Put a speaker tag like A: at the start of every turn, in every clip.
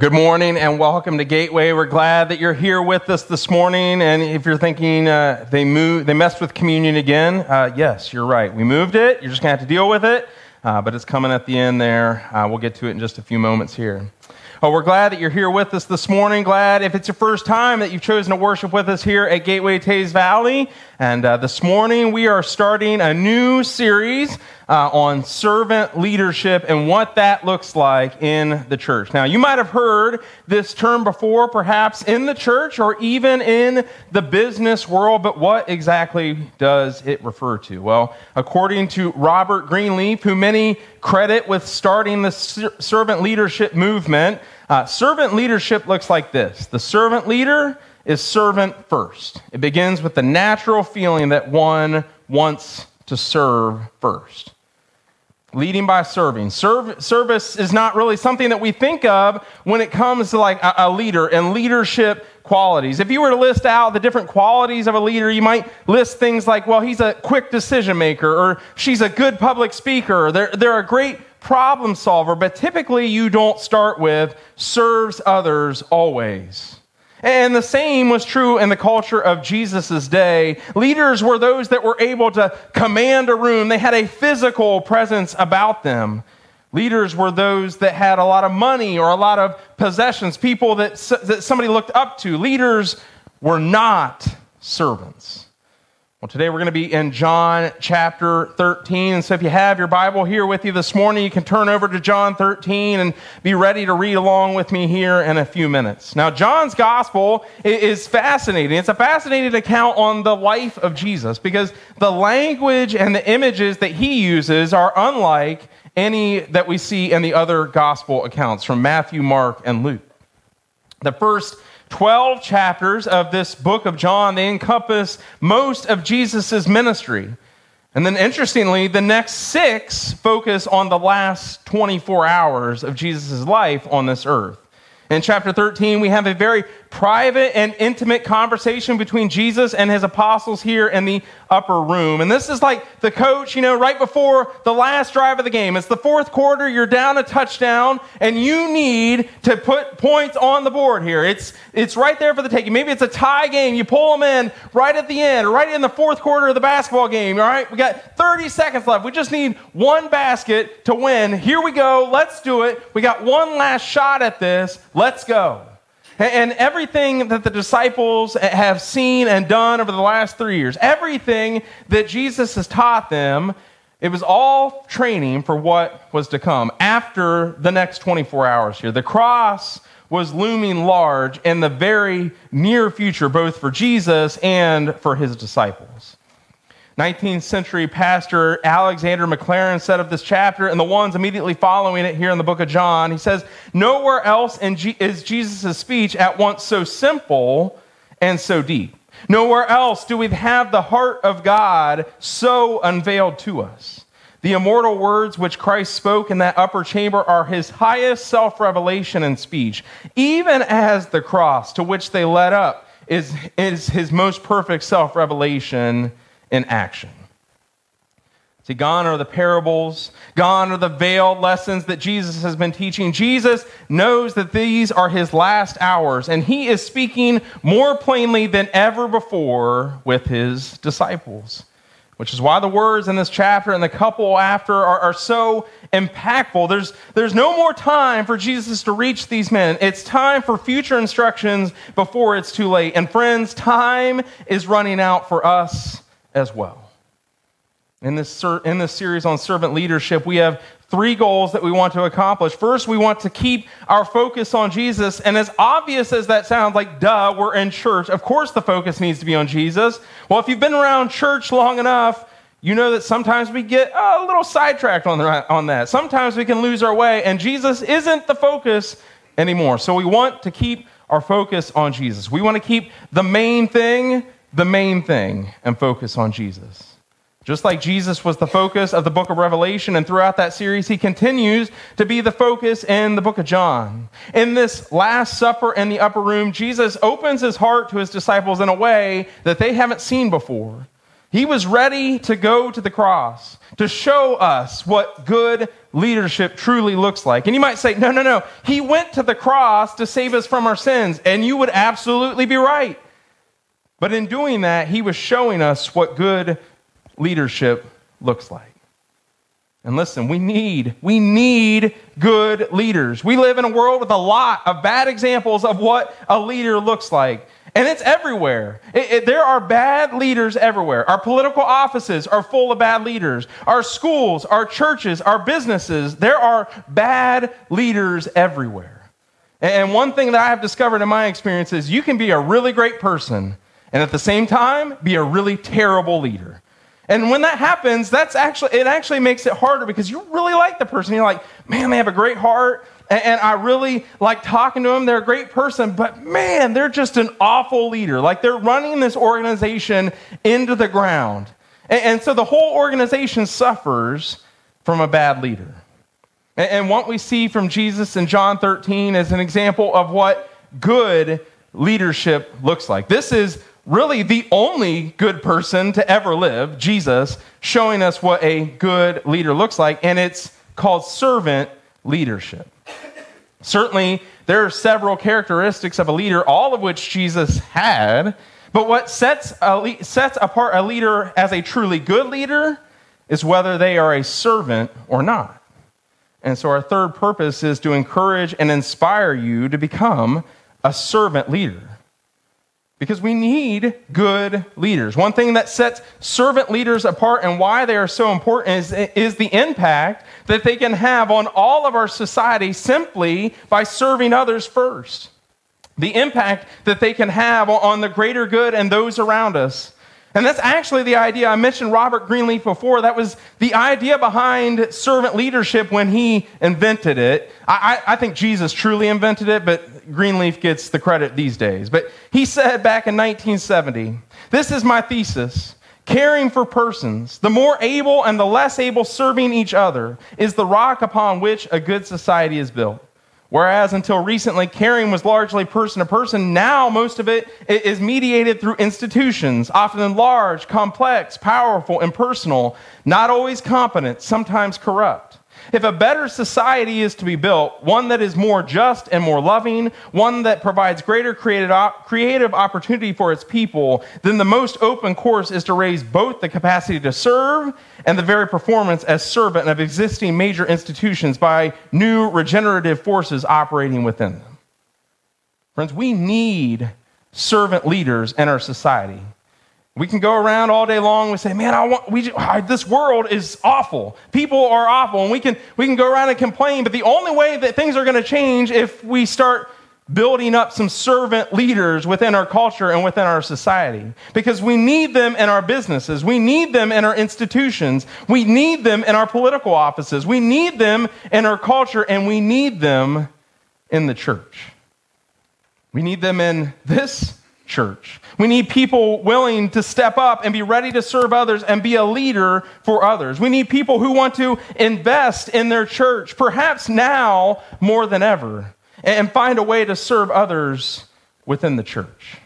A: Good morning and welcome to Gateway. We're glad that you're here with us this morning. And if you're thinking uh, they moved, they messed with communion again, uh, yes, you're right. We moved it. You're just gonna have to deal with it, uh, but it's coming at the end there. Uh, we'll get to it in just a few moments here. Oh, we're glad that you're here with us this morning. Glad if it's your first time that you've chosen to worship with us here at Gateway Teays Valley. And uh, this morning we are starting a new series uh, on servant leadership and what that looks like in the church. Now, you might have heard this term before, perhaps in the church or even in the business world, but what exactly does it refer to? Well, according to Robert Greenleaf, who many credit with starting the servant leadership movement, uh, servant leadership looks like this the servant leader is servant first. It begins with the natural feeling that one wants to serve first leading by serving. Serv- service is not really something that we think of when it comes to like a, a, leader and leadership qualities. If you were to list out the different qualities of a leader, you might list things like, well, he's a quick decision maker, or she's a good public speaker, or they're, they're a great problem solver, but typically you don't start with serves others always. And the same was true in the culture of Jesus' day. Leaders were those that were able to command a room, they had a physical presence about them. Leaders were those that had a lot of money or a lot of possessions, people that, that somebody looked up to. Leaders were not servants. Well, today we're going to be in John chapter 13. And so if you have your Bible here with you this morning, you can turn over to John 13 and be ready to read along with me here in a few minutes. Now, John's gospel is fascinating. It's a fascinating account on the life of Jesus because the language and the images that he uses are unlike any that we see in the other gospel accounts from Matthew, Mark, and Luke. The first 12 chapters of this book of John, they encompass most of Jesus' ministry. And then, interestingly, the next six focus on the last 24 hours of Jesus' life on this earth. In chapter 13, we have a very private and intimate conversation between Jesus and his apostles here in the upper room. And this is like the coach, you know, right before the last drive of the game. It's the fourth quarter, you're down a touchdown, and you need to put points on the board here. It's, it's right there for the taking. Maybe it's a tie game. You pull them in right at the end, right in the fourth quarter of the basketball game. All right, we got 30 seconds left. We just need one basket to win. Here we go. Let's do it. We got one last shot at this. Let's go. And everything that the disciples have seen and done over the last three years, everything that Jesus has taught them, it was all training for what was to come after the next 24 hours here. The cross was looming large in the very near future, both for Jesus and for his disciples. 19th century pastor Alexander Maclaren said of this chapter and the ones immediately following it here in the book of John, he says, Nowhere else is Jesus' speech at once so simple and so deep. Nowhere else do we have the heart of God so unveiled to us. The immortal words which Christ spoke in that upper chamber are his highest self revelation and speech, even as the cross to which they led up is, is his most perfect self revelation in action. See, gone are the parables, gone are the veiled lessons that Jesus has been teaching. Jesus knows that these are his last hours, and he is speaking more plainly than ever before with his disciples. Which is why the words in this chapter and the couple after are, are so impactful. There's, there's no more time for Jesus to reach these men. It's time for future instructions before it's too late. And friends, time is running out for us as well. In this, in this series on servant leadership, we have three goals that we want to accomplish. First, we want to keep our focus on Jesus. And as obvious as that sounds, like, duh, we're in church. Of course, the focus needs to be on Jesus. Well, if you've been around church long enough, you know that sometimes we get a little sidetracked on, the, on that. Sometimes we can lose our way, and Jesus isn't the focus anymore. So we want to keep our focus on Jesus. We want to keep the main thing the main thing and focus on Jesus. Just like Jesus was the focus of the book of Revelation, and throughout that series, he continues to be the focus in the book of John. In this Last Supper in the upper room, Jesus opens his heart to his disciples in a way that they haven't seen before. He was ready to go to the cross to show us what good leadership truly looks like. And you might say, no, no, no. He went to the cross to save us from our sins. And you would absolutely be right. But in doing that, he was showing us what good leadership looks like. And listen, we need, we need good leaders. We live in a world with a lot of bad examples of what a leader looks like. And it's everywhere. It, it, there are bad leaders everywhere. Our political offices are full of bad leaders. Our schools, our churches, our businesses, there are bad leaders everywhere. And one thing that I have discovered in my experience is you can be a really great person and at the same time be a really terrible leader. And when that happens, that's actually it actually makes it harder because you really like the person. You're like, man, they have a great heart, and, and I really like talking to them. They're a great person, but man, they're just an awful leader. Like they're running this organization into the ground, and, and so the whole organization suffers from a bad leader. And, and what we see from Jesus in John 13 is an example of what good leadership looks like. This is really the only good person to ever live, Jesus, showing us what a good leader looks like, and it's called servant leadership. Certainly, there are several characteristics of a leader, all of which Jesus had, but what sets, a, sets apart a leader as a truly good leader is whether they are a servant or not. And so, our third purpose is to encourage and inspire you to become a servant leader because we need good leaders. One thing that sets servant leaders apart and why they are so important is, is the impact that they can have on all of our society simply by serving others first. The impact that they can have on the greater good and those around us. And that's actually the idea. I mentioned Robert Greenleaf before. That was the idea behind servant leadership when he invented it. I, I, I, think Jesus truly invented it, but Greenleaf gets the credit these days. But he said back in 1970 this is my thesis. Caring for persons, the more able and the less able serving each other, is the rock upon which a good society is built. Whereas until recently, caring was largely person to person, now most of it is mediated through institutions, often large, complex, powerful, impersonal, not always competent, sometimes corrupt. If a better society is to be built, one that is more just and more loving, one that provides greater creative opportunity for its people, then the most open course is to raise both the capacity to serve and the very performance as servant of existing major institutions by new regenerative forces operating within them. Friends, we need servant leaders in our society. We can go around all day long and say, "Man, I want we this world is awful. People are awful." And we can we can go around and complain, but the only way that things are going to change if we start building up some servant leaders within our culture and within our society because we need them in our businesses. We need them in our institutions. We need them in our political offices. We need them in our culture and we need them in the church. We need them in this church. We need people willing to step up and be ready to serve others and be a leader for others. We need people who want to invest in their church, perhaps now more than ever, and find a way to serve others within the church.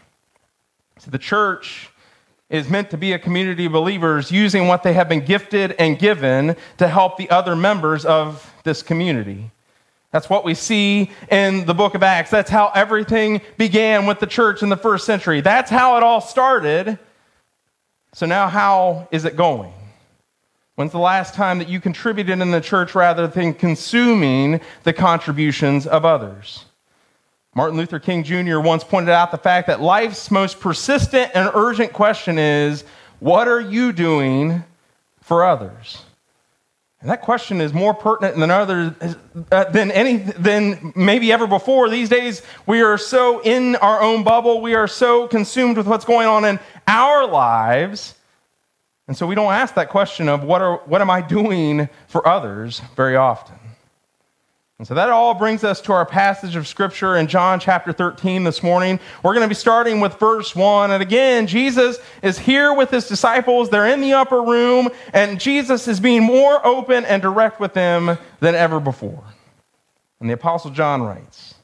A: So the church is meant to be a community of believers using what they have been gifted and given to help the other members of this community. That's what we see in the book of Acts. That's how everything began with the church in the first century. That's how it all started. So now, how is it going? When's the last time that you contributed in the church rather than consuming the contributions of others? Martin Luther King Jr. once pointed out the fact that life's most persistent and urgent question is what are you doing for others? And that question is more pertinent than other uh, than any than maybe ever before. These days we are so in our own bubble, we are so consumed with what's going on in our lives. And so we don't ask that question of what are what am I doing for others very often. And so that all brings us to our passage of scripture in John chapter 13 this morning. We're going to be starting with verse 1. And again, Jesus is here with his disciples. They're in the upper room, and Jesus is being more open and direct with them than ever before. And the Apostle John writes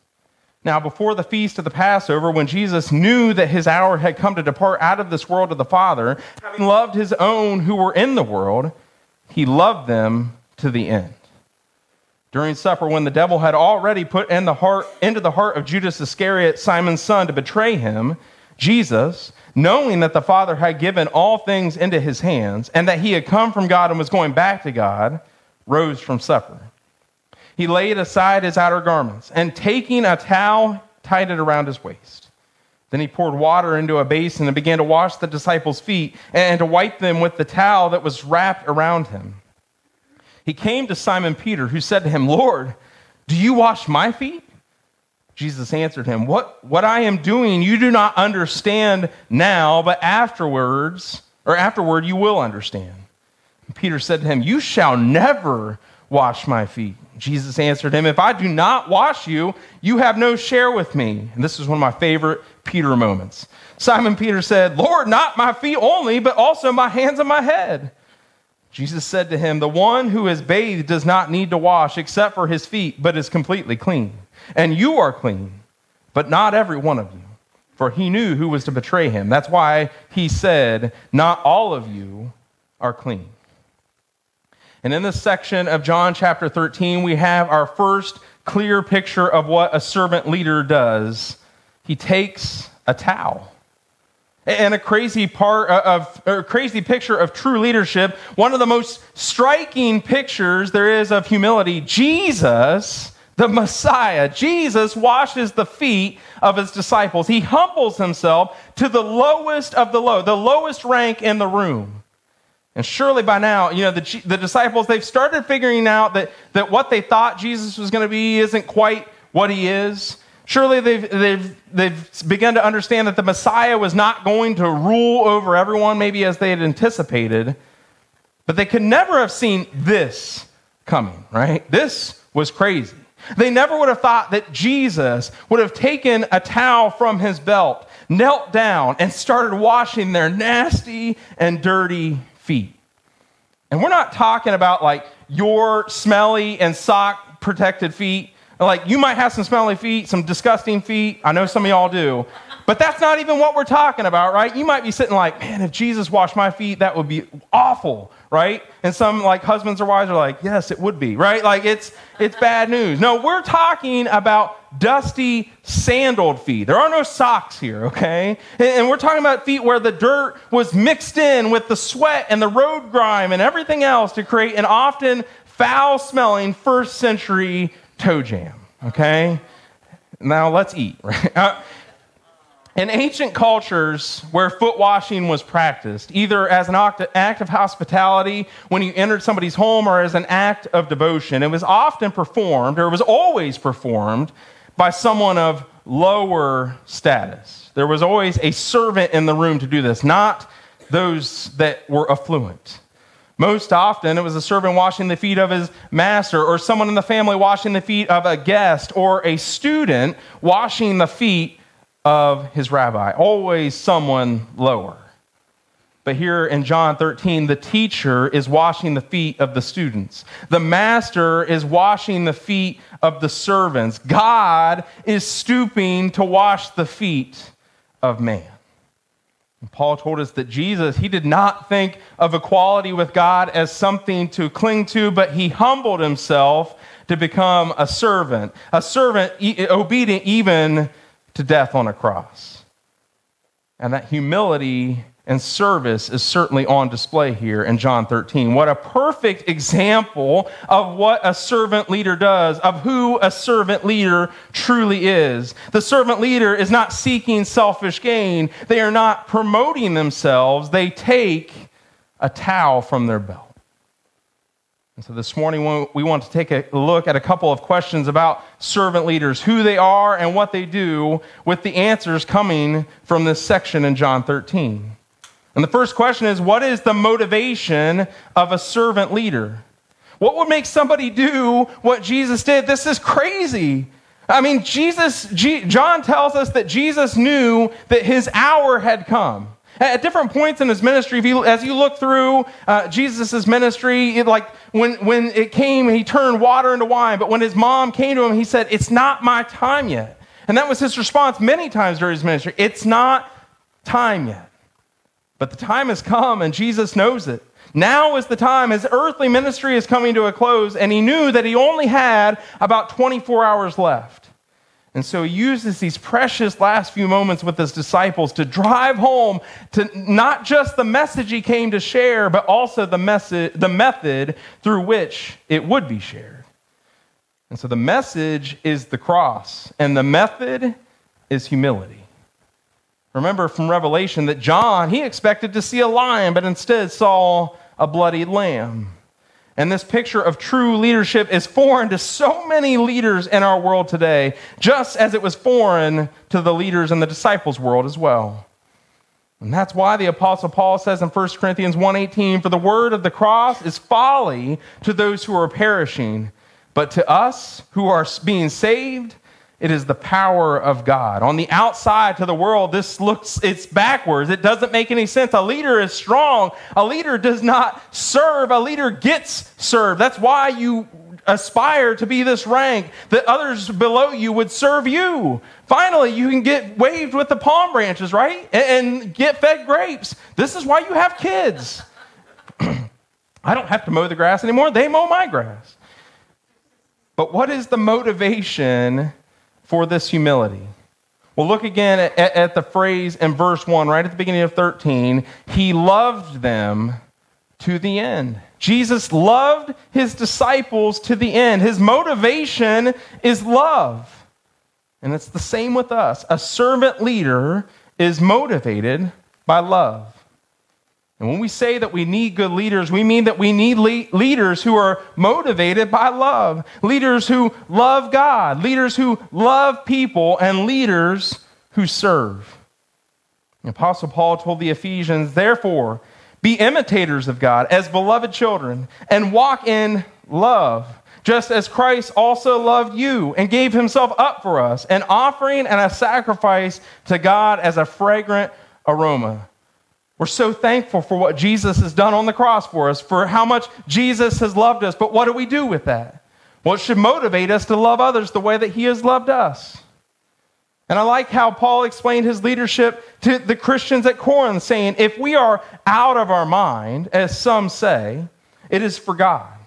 A: Now, before the feast of the Passover, when Jesus knew that his hour had come to depart out of this world to the Father, having loved his own who were in the world, he loved them to the end. During supper, when the devil had already put in the heart, into the heart of Judas Iscariot, Simon's son, to betray him, Jesus, knowing that the Father had given all things into his hands, and that he had come from God and was going back to God, rose from supper. He laid aside his outer garments, and taking a towel, tied it around his waist. Then he poured water into a basin and began to wash the disciples' feet and to wipe them with the towel that was wrapped around him he came to Simon Peter, who said to him, Lord, do you wash my feet? Jesus answered him, What, what I am doing you do not understand now, but afterwards, or afterward, you will understand. And Peter said to him, You shall never wash my feet. Jesus answered him, If I do not wash you, you have no share with me. And this is one of my favorite Peter moments. Simon Peter said, Lord, not my feet only, but also my hands and my head. Jesus said to him, The one who is bathed does not need to wash except for his feet, but is completely clean. And you are clean, but not every one of you. For he knew who was to betray him. That's why he said, Not all of you are clean. And in this section of John chapter 13, we have our first clear picture of what a servant leader does. He takes a towel. And a crazy part uh, of, a crazy picture of true leadership, one of the most striking pictures there is of humility, Jesus, the Messiah, Jesus washes the feet of his disciples. He humbles himself to the lowest of the low, the lowest rank in the room. And surely by now, you know, the, the disciples, they've started figuring out that, that what they thought Jesus was going to be isn't quite what he is. Surely they've, they've, they've begun to understand that the Messiah was not going to rule over everyone, maybe as they had anticipated, but they could never have seen this coming, right? This was crazy. They never would have thought that Jesus would have taken a towel from his belt, knelt down, and started washing their nasty and dirty feet. And we're not talking about like your smelly and sock protected feet. Like, you might have some smelly feet, some disgusting feet. I know some of y'all do. But that's not even what we're talking about, right? You might be sitting like, man, if Jesus washed my feet, that would be awful, right? And some like husbands or wives are like, yes, it would be, right? Like it's it's bad news. No, we're talking about dusty, sandaled feet. There are no socks here, okay? And we're talking about feet where the dirt was mixed in with the sweat and the road grime and everything else to create an often foul smelling first century toe jam, okay? Now let's eat, right? Uh, in ancient cultures where foot washing was practiced, either as an act of hospitality when you entered somebody's home or as an act of devotion, it was often performed, or it was always performed, by someone of lower status. There was always a servant in the room to do this, not those that were affluent. Most often, it was a servant washing the feet of his master, or someone in the family washing the feet of a guest, or a student washing the feet of his rabbi. Always someone lower. But here in John 13, the teacher is washing the feet of the students. The master is washing the feet of the servants. God is stooping to wash the feet of man. Paul told us that Jesus, he did not think of equality with God as something to cling to, but he humbled himself to become a servant, a servant obedient even to death on a cross. And that humility and service is certainly on display here in John 13. What a perfect example of what a servant leader does, of who a servant leader truly is. The servant leader is not seeking selfish gain, they are not promoting themselves, they take a towel from their belt. And so this morning, we want to take a look at a couple of questions about servant leaders, who they are and what they do, with the answers coming from this section in John 13. And the first question is what is the motivation of a servant leader? What would make somebody do what Jesus did? This is crazy. I mean, Jesus, G, John tells us that Jesus knew that his hour had come. At different points in his ministry, you, as you look through uh, Jesus' ministry, it, like when, when it came, he turned water into wine. But when his mom came to him, he said, It's not my time yet. And that was his response many times during his ministry. It's not time yet. But the time has come, and Jesus knows it. Now is the time. His earthly ministry is coming to a close, and he knew that he only had about 24 hours left. And so he uses these precious last few moments with his disciples to drive home to not just the message he came to share, but also the, message, the method through which it would be shared. And so the message is the cross, and the method is humility. Remember from Revelation that John, he expected to see a lion, but instead saw a bloody lamb. And this picture of true leadership is foreign to so many leaders in our world today, just as it was foreign to the leaders in the disciples' world as well. And that's why the apostle Paul says in 1 Corinthians 1:18, "For the word of the cross is folly to those who are perishing, but to us who are being saved, it is the power of God. On the outside to the world, this looks, it's backwards. It doesn't make any sense. A leader is strong. A leader does not serve. A leader gets served. That's why you aspire to be this rank, that others below you would serve you. Finally, you can get waved with the palm branches, right? And, and get fed grapes. This is why you have kids. I don't have to mow the grass anymore. They mow my grass. But what is the motivation for this humility? Well, look again at, at, the phrase in verse 1, right at the beginning of 13. He loved them to the end. Jesus loved his disciples to the end. His motivation is love. And it's the same with us. A servant leader is motivated by love. And when we say that we need good leaders, we mean that we need le- leaders who are motivated by love, leaders who love God, leaders who love people, and leaders who serve. The Apostle Paul told the Ephesians, therefore, be imitators of God as beloved children and walk in love, just as Christ also loved you and gave himself up for us, an offering and a sacrifice to God as a fragrant aroma. We're so thankful for what Jesus has done on the cross for us, for how much Jesus has loved us. But what do we do with that? Well, it should motivate us to love others the way that he has loved us. And I like how Paul explained his leadership to the Christians at Corinth, saying, if we are out of our mind, as some say, it is for God.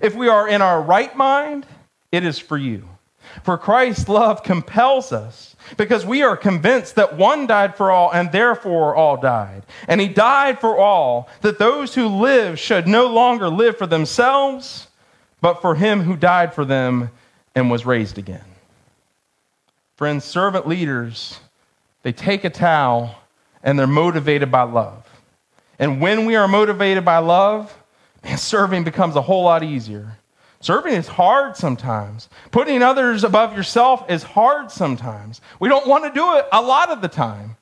A: If we are in our right mind, it is for you. For Christ's love compels us because we are convinced that one died for all and therefore all died. And he died for all, that those who live should no longer live for themselves, but for him who died for them and was raised again. Friends, servant leaders, they take a towel and they're motivated by love. And when we are motivated by love, man, serving becomes a whole lot easier. Serving is hard sometimes. Putting others above yourself is hard sometimes. We don't want to do it a lot of the time.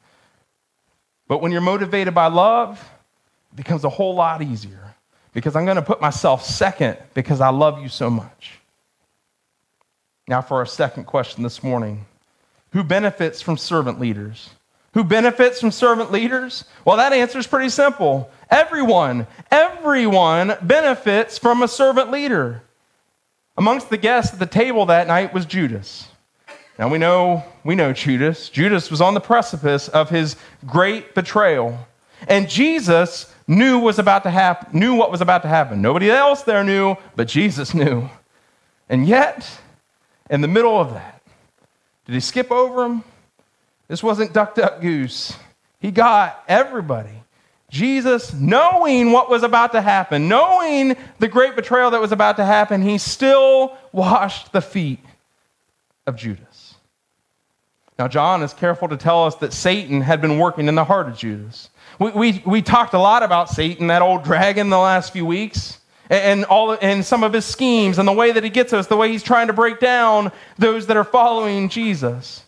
A: But when you're motivated by love, it becomes a whole lot easier because I'm going to put myself second because I love you so much. Now, for our second question this morning Who benefits from servant leaders? Who benefits from servant leaders? Well, that answer is pretty simple. Everyone, everyone benefits from a servant leader. Amongst the guests at the table that night was Judas. Now we know we know Judas. Judas was on the precipice of his great betrayal. And Jesus knew was about to happen, knew what was about to happen. Nobody else there knew, but Jesus knew. And yet, in the middle of that, did he skip over him? This wasn't duck duck goose. He got everybody. Jesus, knowing what was about to happen, knowing the great betrayal that was about to happen, he still washed the feet of Judas. Now, John is careful to tell us that Satan had been working in the heart of Judas. We, we, we talked a lot about Satan, that old dragon, the last few weeks, and, all, and some of his schemes and the way that he gets us, the way he's trying to break down those that are following Jesus.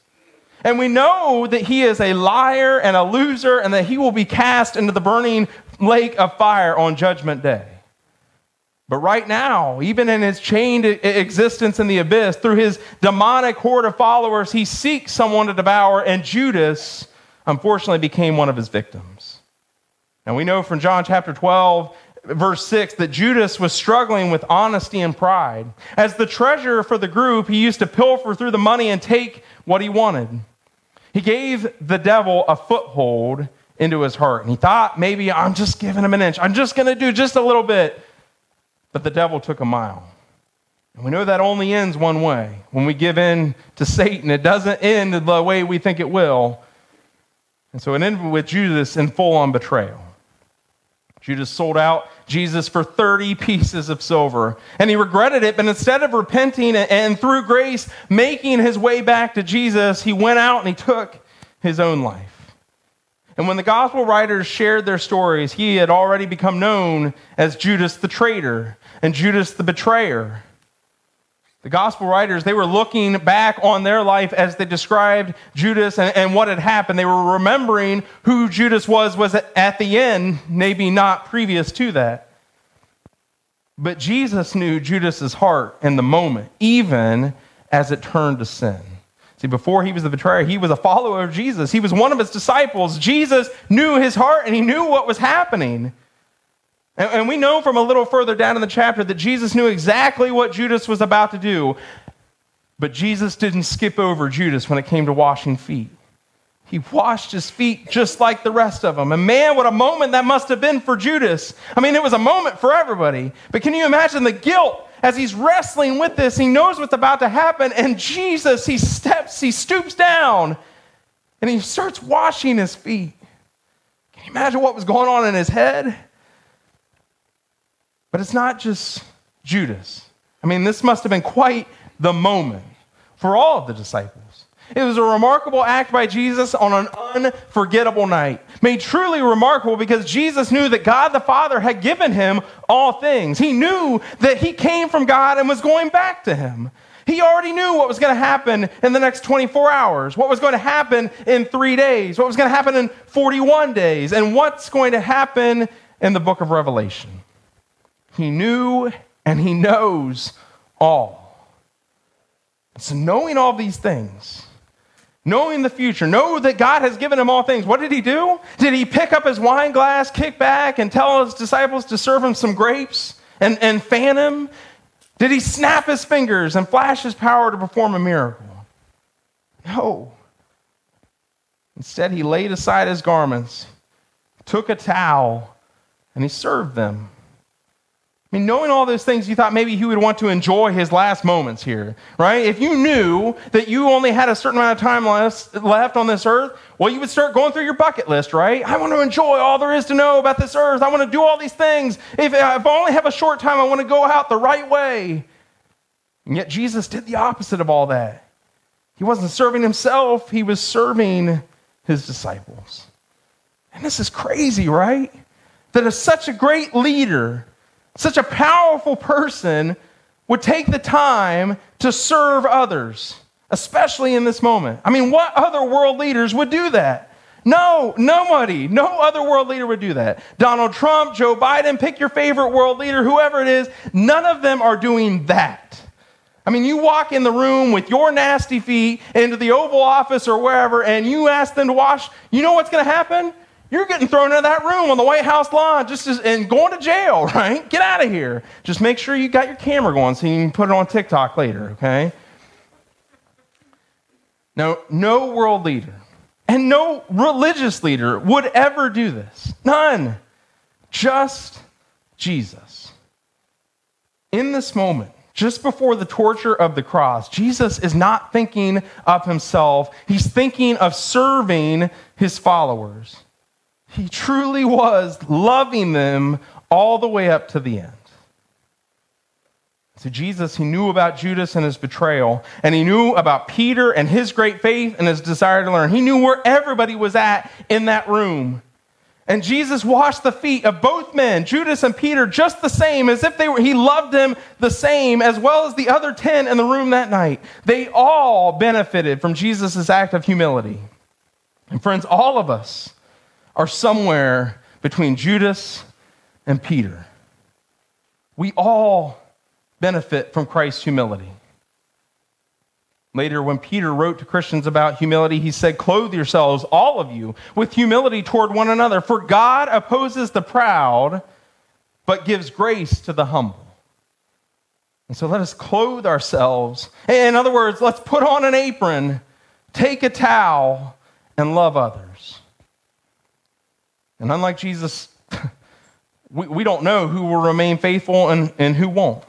A: And we know that he is a liar and a loser and that he will be cast into the burning lake of fire on Judgment Day. But right now, even in his chained existence in the abyss, through his demonic horde of followers, he seeks someone to devour, and Judas, unfortunately, became one of his victims. And we know from John chapter 12, verse 6, that Judas was struggling with honesty and pride. As the treasurer for the group, he used to pilfer through the money and take what he wanted. He gave the devil a foothold into his heart. And he thought, maybe I'm just giving him an inch. I'm just going to do just a little bit. But the devil took a mile. And we know that only ends one way. When we give in to Satan, it doesn't end the way we think it will. And so it ended with Judas in full on betrayal. Judas sold out Jesus for 30 pieces of silver. And he regretted it, but instead of repenting and through grace making his way back to Jesus, he went out and he took his own life. And when the gospel writers shared their stories, he had already become known as Judas the traitor and Judas the betrayer. The gospel writers, they were looking back on their life as they described Judas and, and, what had happened. They were remembering who Judas was, was at the end, maybe not previous to that. But Jesus knew Judas's heart in the moment, even as it turned to sin. See, before he was the betrayer, he was a follower of Jesus. He was one of his disciples. Jesus knew his heart and he knew what was happening. And, and we know from a little further down in the chapter that Jesus knew exactly what Judas was about to do. But Jesus didn't skip over Judas when it came to washing feet. He washed his feet just like the rest of them. And man, what a moment that must have been for Judas. I mean, it was a moment for everybody. But can you imagine the guilt as he's wrestling with this? He knows what's about to happen. And Jesus, he steps, he stoops down, and he starts washing his feet. Can you imagine what was going on in his head? But it's not just Judas. I mean, this must have been quite the moment for all of the disciples. It was a remarkable act by Jesus on an unforgettable night. Made truly remarkable because Jesus knew that God the Father had given him all things. He knew that he came from God and was going back to him. He already knew what was going to happen in the next 24 hours, what was going to happen in three days, what was going to happen in 41 days, and what's going to happen in the book of Revelation. He knew and he knows all. So, knowing all these things, knowing the future, know that God has given him all things, what did he do? Did he pick up his wine glass, kick back, and tell his disciples to serve him some grapes and, and fan him? Did he snap his fingers and flash his power to perform a miracle? No. Instead, he laid aside his garments, took a towel, and he served them. I mean, knowing all those things, you thought maybe he would want to enjoy his last moments here, right? If you knew that you only had a certain amount of time left on this earth, well, you would start going through your bucket list, right? I want to enjoy all there is to know about this earth. I want to do all these things. If, uh, if I only have a short time, I want to go out the right way. And yet, Jesus did the opposite of all that. He wasn't serving himself, he was serving his disciples. And this is crazy, right? That is such a great leader such a powerful person would take the time to serve others, especially in this moment. I mean, what other world leaders would do that? No, nobody, no other world leader would do that. Donald Trump, Joe Biden, pick your favorite world leader, whoever it is, none of them are doing that. I mean, you walk in the room with your nasty feet into the Oval Office or wherever, and you ask them to wash, you know what's going to happen? You're getting thrown into that room on the White House lawn just as, and going to jail, right? Get out of here. Just make sure you got your camera going so you can put it on TikTok later, okay? Now, no world leader and no religious leader would ever do this. None. Just Jesus. In this moment, just before the torture of the cross, Jesus is not thinking of himself, he's thinking of serving his followers. He truly was loving them all the way up to the end. So, Jesus, he knew about Judas and his betrayal, and he knew about Peter and his great faith and his desire to learn. He knew where everybody was at in that room. And Jesus washed the feet of both men, Judas and Peter, just the same as if they were, he loved them the same, as well as the other 10 in the room that night. They all benefited from Jesus' act of humility. And friends, all of us, are somewhere between Judas and Peter. We all benefit from Christ's humility. Later, when Peter wrote to Christians about humility, he said, Clothe yourselves, all of you, with humility toward one another, for God opposes the proud, but gives grace to the humble. And so let us clothe ourselves. In other words, let's put on an apron, take a towel, and love others. And unlike Jesus, we, we don't know who will remain faithful and, and who won't.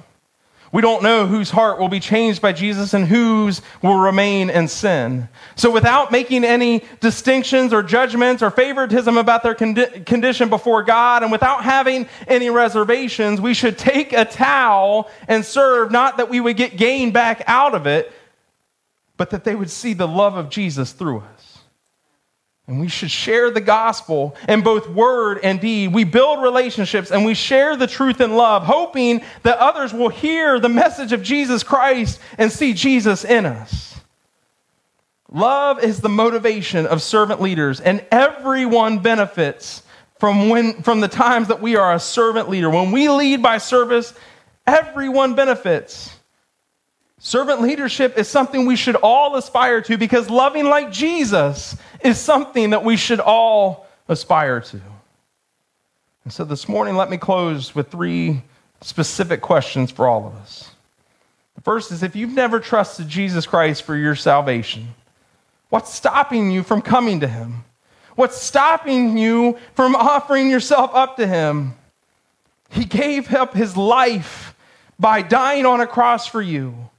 A: We don't know whose heart will be changed by Jesus and whose will remain in sin. So, without making any distinctions or judgments or favoritism about their condi- condition before God, and without having any reservations, we should take a towel and serve, not that we would get gain back out of it, but that they would see the love of Jesus through us. And we should share the gospel in both word and deed. We build relationships and we share the truth in love, hoping that others will hear the message of Jesus Christ and see Jesus in us. Love is the motivation of servant leaders, and everyone benefits from, when, from the times that we are a servant leader. When we lead by service, everyone benefits. Servant leadership is something we should all aspire to because loving like Jesus is something that we should all aspire to. And so this morning, let me close with three specific questions for all of us. The first is if you've never trusted Jesus Christ for your salvation, what's stopping you from coming to Him? What's stopping you from offering yourself up to Him? He gave up His life by dying on a cross for you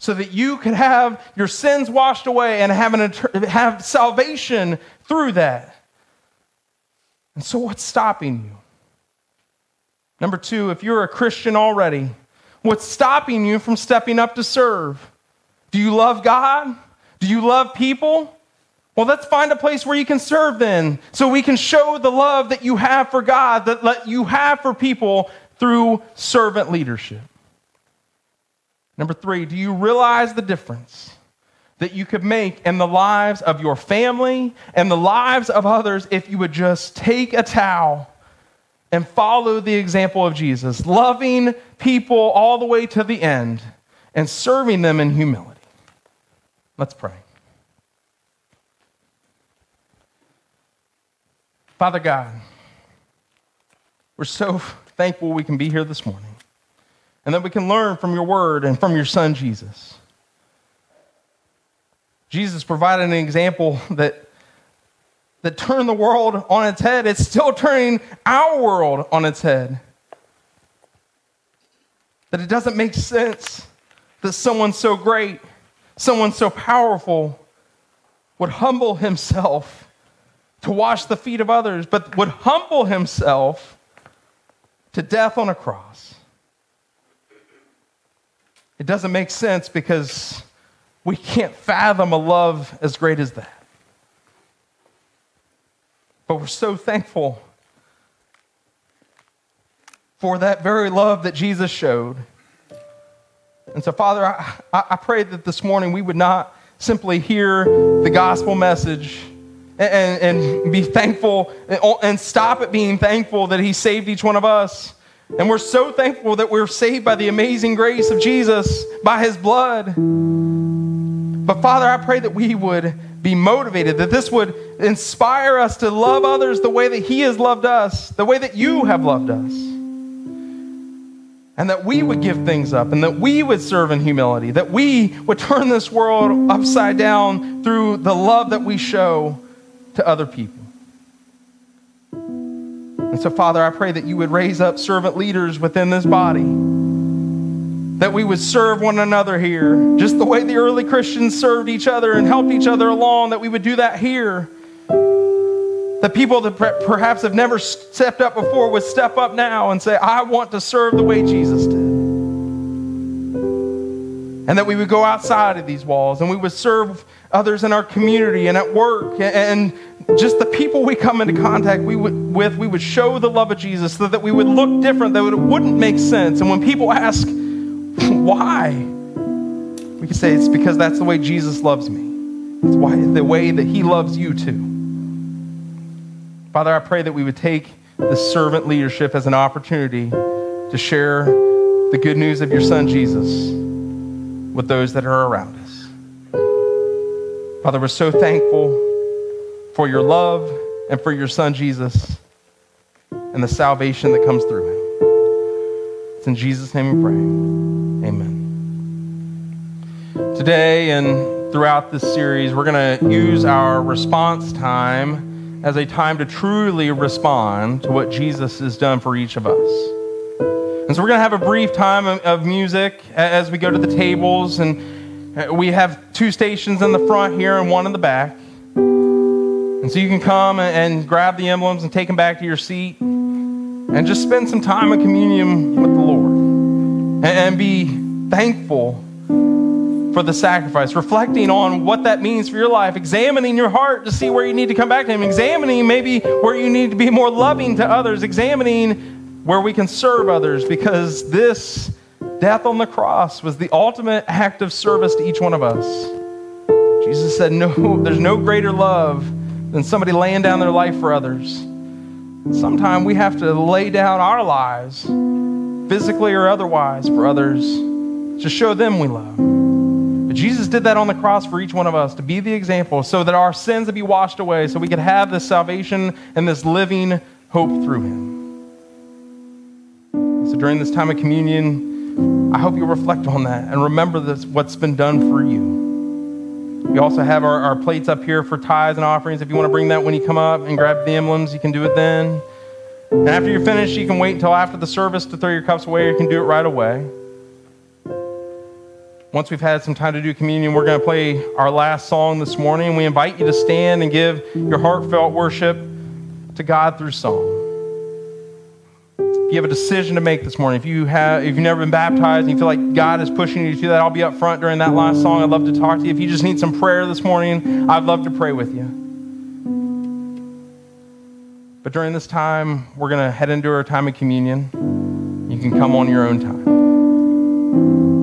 A: so that you could have your sins washed away and have, an, have salvation through that. And so, what's stopping you? Number two, if you're a Christian already, what's stopping you from stepping up to serve? Do you love God? Do you love people? Well, let's find a place where you can serve then, so we can show the love that you have for God, that you have for people through servant leadership. Number three, do you realize the difference that you could make in the lives of your family and the lives of others if you would just take a towel and follow the example of Jesus, loving people all the way to the end and serving them in humility? Let's pray. Father God, we're so thankful we can be here this morning and that we can learn from your word and from your son, Jesus. Jesus provided an example that, that turned the world on its head. It's still turning our world on its head. That it doesn't make sense that someone so great, someone so powerful, would humble himself to wash the feet of others, but would humble himself to death on a cross. It doesn't make sense because we can't fathom a love as great as that. But we're so thankful for that very love that Jesus showed. And so, Father, I, I pray that this morning we would not simply hear the gospel message and, and, be thankful and stop at being thankful that He saved each one of us and we're so thankful that we're saved by the amazing grace of Jesus, by his blood. But Father, I pray that we would be motivated, that this would inspire us to love others the way that he has loved us, the way that you have loved us. And that we would give things up, and that we would serve in humility, that we would turn this world upside down through the love that we show to other people. And so, Father, I pray that you would raise up servant leaders within this body, that we would serve one another here, just the way the early Christians served each other and helped each other along, that we would do that here. That people that perhaps have never stepped up before would step up now and say, I want to serve the way Jesus did. And that we would go outside of these walls and we would serve others in our community and at work and just the people we come into contact we would, with, we would show the love of Jesus so that we would look different, that it wouldn't make sense. And when people ask, why? We can say, it's because that's the way Jesus loves me. It's why, the way that he loves you too. Father, I pray that we would take the servant leadership as an opportunity to share the good news of your son, Jesus, with those that are around us. Father, we're so thankful for your love and for your son, Jesus, and the salvation that comes through him. It's in Jesus' name we pray. Amen. Today and throughout this series, we're going to use our response time as a time to truly respond to what Jesus has done for each of us. And so we're going to have a brief time of, music as we go to the tables. And uh, we have two stations in the front here and one in the back. And so you can come and grab the emblems and take them back to your seat. And just spend some time in communion with the Lord. And be thankful for the sacrifice, reflecting on what that means for your life, examining your heart to see where you need to come back to Him, examining maybe where you need to be more loving to others, examining where we can serve others, because this death on the cross was the ultimate act of service to each one of us. Jesus said, No, there's no greater love than somebody laying down their life for others. Sometimes we have to lay down our lives, physically or otherwise, for others to show them we love. But Jesus did that on the cross for each one of us to be the example so that our sins would be washed away, so we could have this salvation and this living hope through him. During this time of communion, I hope you'll reflect on that and remember this, what's been done for you. We also have our, our plates up here for tithes and offerings. If you want to bring that when you come up and grab the emblems, you can do it then. And after you're finished, you can wait until after the service to throw your cups away, or you can do it right away. Once we've had some time to do communion, we're going to play our last song this morning. We invite you to stand and give your heartfelt worship to God through song you have a decision to make this morning, if you have, if you've never been baptized and you feel like God is pushing you to do that, I'll be up front during that last song. I'd love to talk to you. If you just need some prayer this morning, I'd love to pray with you. But during this time, we're going to head into our time of communion. You can come on your own time.